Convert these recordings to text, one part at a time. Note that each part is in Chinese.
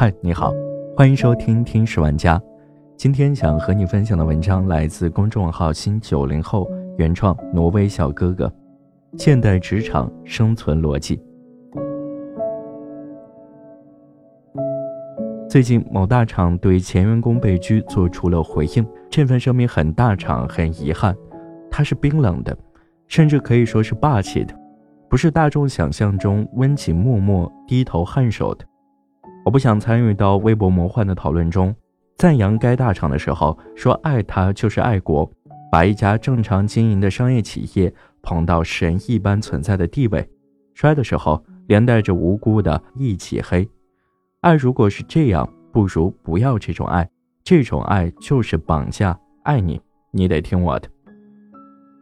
嗨，你好，欢迎收听《听史玩家》。今天想和你分享的文章来自公众号“新九零后”原创，挪威小哥哥，现代职场生存逻辑。最近某大厂对前员工被拘做出了回应，这份声明很大场，很遗憾，它是冰冷的，甚至可以说是霸气的，不是大众想象中温情脉脉、低头颔首的。我不想参与到微博魔幻的讨论中，赞扬该大厂的时候说爱他就是爱国，把一家正常经营的商业企业捧到神一般存在的地位，摔的时候连带着无辜的一起黑。爱如果是这样，不如不要这种爱。这种爱就是绑架，爱你，你得听我的。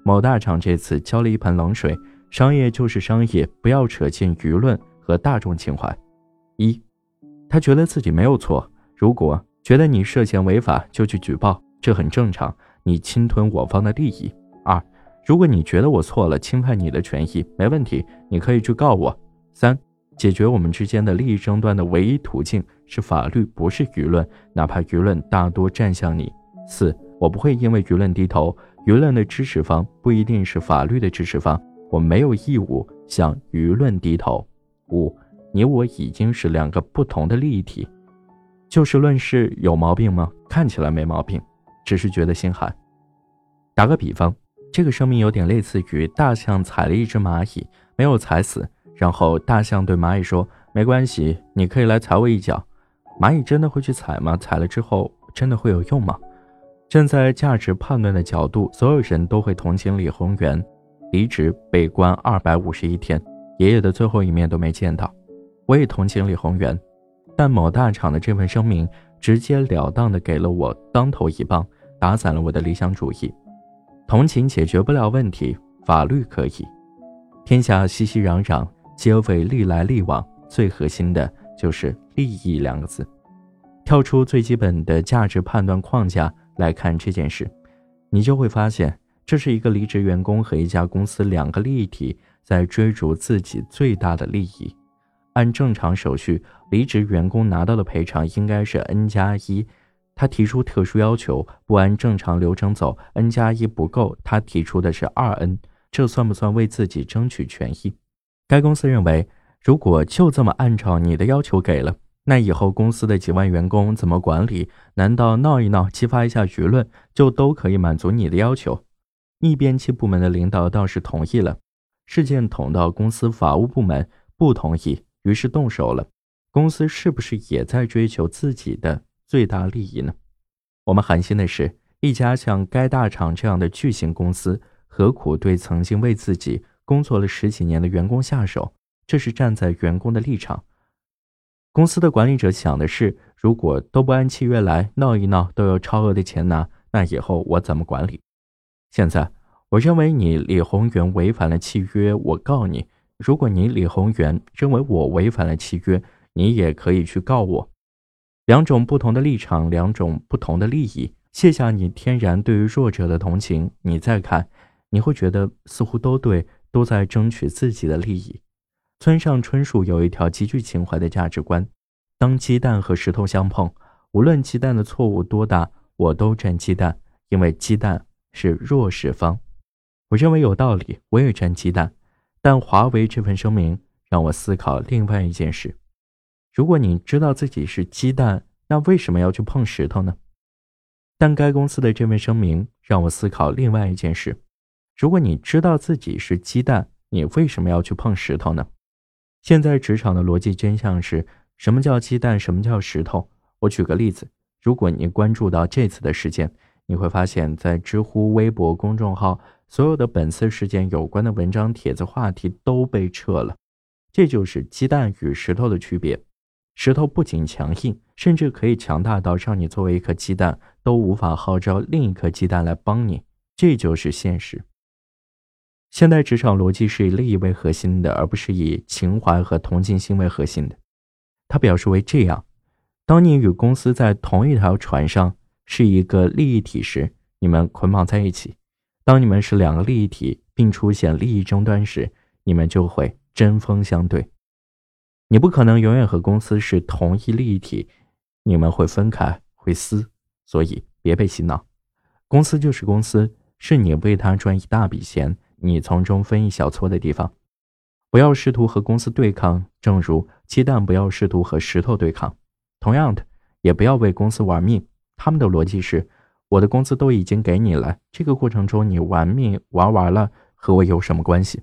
某大厂这次浇了一盆冷水，商业就是商业，不要扯进舆论和大众情怀。一，他觉得自己没有错。如果觉得你涉嫌违法，就去举报，这很正常。你侵吞我方的利益。二，如果你觉得我错了，侵犯你的权益，没问题，你可以去告我。三。解决我们之间的利益争端的唯一途径是法律，不是舆论，哪怕舆论大多站向你。四，我不会因为舆论低头，舆论的支持方不一定是法律的支持方，我没有义务向舆论低头。五，你我已经是两个不同的利益体，就事论事有毛病吗？看起来没毛病，只是觉得心寒。打个比方，这个声明有点类似于大象踩了一只蚂蚁，没有踩死。然后大象对蚂蚁说：“没关系，你可以来踩我一脚。”蚂蚁真的会去踩吗？踩了之后真的会有用吗？站在价值判断的角度，所有人都会同情李宏源，离职被关二百五十一天，爷爷的最后一面都没见到。我也同情李宏源，但某大厂的这份声明直截了当的给了我当头一棒，打散了我的理想主义。同情解决不了问题，法律可以。天下熙熙攘攘。皆为利来利往，最核心的就是利益两个字。跳出最基本的价值判断框架来看这件事，你就会发现，这是一个离职员工和一家公司两个利益体在追逐自己最大的利益。按正常手续，离职员工拿到的赔偿应该是 n 加一，他提出特殊要求，不按正常流程走，n 加一不够，他提出的是二 n，这算不算为自己争取权益？该公司认为，如果就这么按照你的要求给了，那以后公司的几万员工怎么管理？难道闹一闹，激发一下舆论，就都可以满足你的要求？逆变器部门的领导倒是同意了，事件捅到公司法务部门不同意，于是动手了。公司是不是也在追求自己的最大利益呢？我们寒心的是，一家像该大厂这样的巨型公司，何苦对曾经为自己？工作了十几年的员工下手，这是站在员工的立场。公司的管理者想的是，如果都不按契约来，闹一闹都有超额的钱拿，那以后我怎么管理？现在我认为你李宏源违反了契约，我告你。如果你李宏源认为我违反了契约，你也可以去告我。两种不同的立场，两种不同的利益。卸下你天然对于弱者的同情，你再看，你会觉得似乎都对。都在争取自己的利益。村上春树有一条极具情怀的价值观：当鸡蛋和石头相碰，无论鸡蛋的错误多大，我都站鸡蛋，因为鸡蛋是弱势方。我认为有道理，我也站鸡蛋。但华为这份声明让我思考另外一件事：如果你知道自己是鸡蛋，那为什么要去碰石头呢？但该公司的这份声明让我思考另外一件事。如果你知道自己是鸡蛋，你为什么要去碰石头呢？现在职场的逻辑真相是什么叫鸡蛋，什么叫石头？我举个例子，如果你关注到这次的事件，你会发现在知乎、微博公众号，所有的本次事件有关的文章、帖子、话题都被撤了。这就是鸡蛋与石头的区别。石头不仅强硬，甚至可以强大到让你作为一颗鸡蛋都无法号召另一颗鸡蛋来帮你。这就是现实。现代职场逻辑是以利益为核心的，而不是以情怀和同情心为核心的。他表示为这样：当你与公司在同一条船上，是一个利益体时，你们捆绑在一起；当你们是两个利益体，并出现利益争端时，你们就会针锋相对。你不可能永远和公司是同一利益体，你们会分开，会撕，所以别被洗脑。公司就是公司，是你为他赚一大笔钱，你从中分一小撮的地方。不要试图和公司对抗，正如鸡蛋不要试图和石头对抗。同样的，也不要为公司玩命。他们的逻辑是：我的工资都已经给你了，这个过程中你玩命玩完了，和我有什么关系？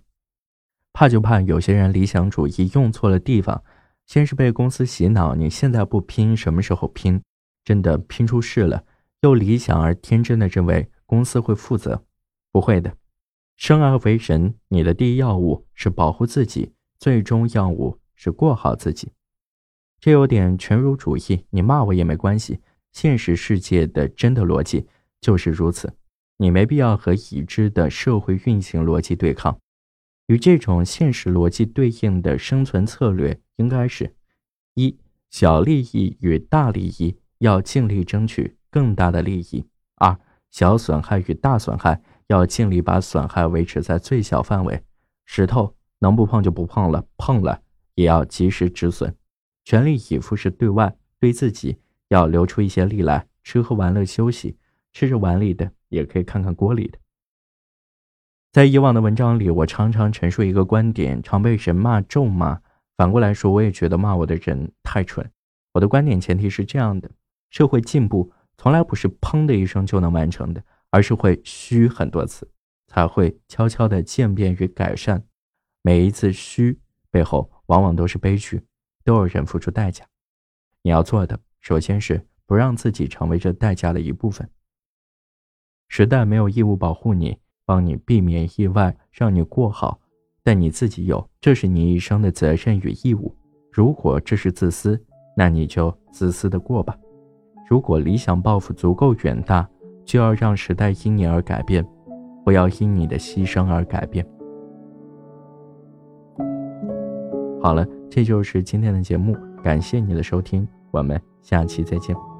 怕就怕有些人理想主义用错了地方，先是被公司洗脑，你现在不拼，什么时候拼？真的拼出事了，又理想而天真的认为公司会负责，不会的。生而为人，你的第一要务是保护自己，最终要务是过好自己。这有点权儒主义，你骂我也没关系。现实世界的真的逻辑就是如此，你没必要和已知的社会运行逻辑对抗。与这种现实逻辑对应的生存策略应该是：一小利益与大利益要尽力争取更大的利益；二小损害与大损害要尽力把损害维持在最小范围。石头能不碰就不碰了，碰了也要及时止损。全力以赴是对外，对自己要留出一些力来吃喝玩乐休息，吃着碗里的也可以看看锅里的。在以往的文章里，我常常陈述一个观点，常被人骂咒骂。反过来说，我也觉得骂我的人太蠢。我的观点前提是这样的：社会进步从来不是砰的一声就能完成的，而是会虚很多次，才会悄悄的渐变与改善。每一次虚背后，往往都是悲剧，都有人付出代价。你要做的，首先是不让自己成为这代价的一部分。时代没有义务保护你。帮你避免意外，让你过好，但你自己有，这是你一生的责任与义务。如果这是自私，那你就自私的过吧。如果理想抱负足够远大，就要让时代因你而改变，不要因你的牺牲而改变。好了，这就是今天的节目，感谢你的收听，我们下期再见。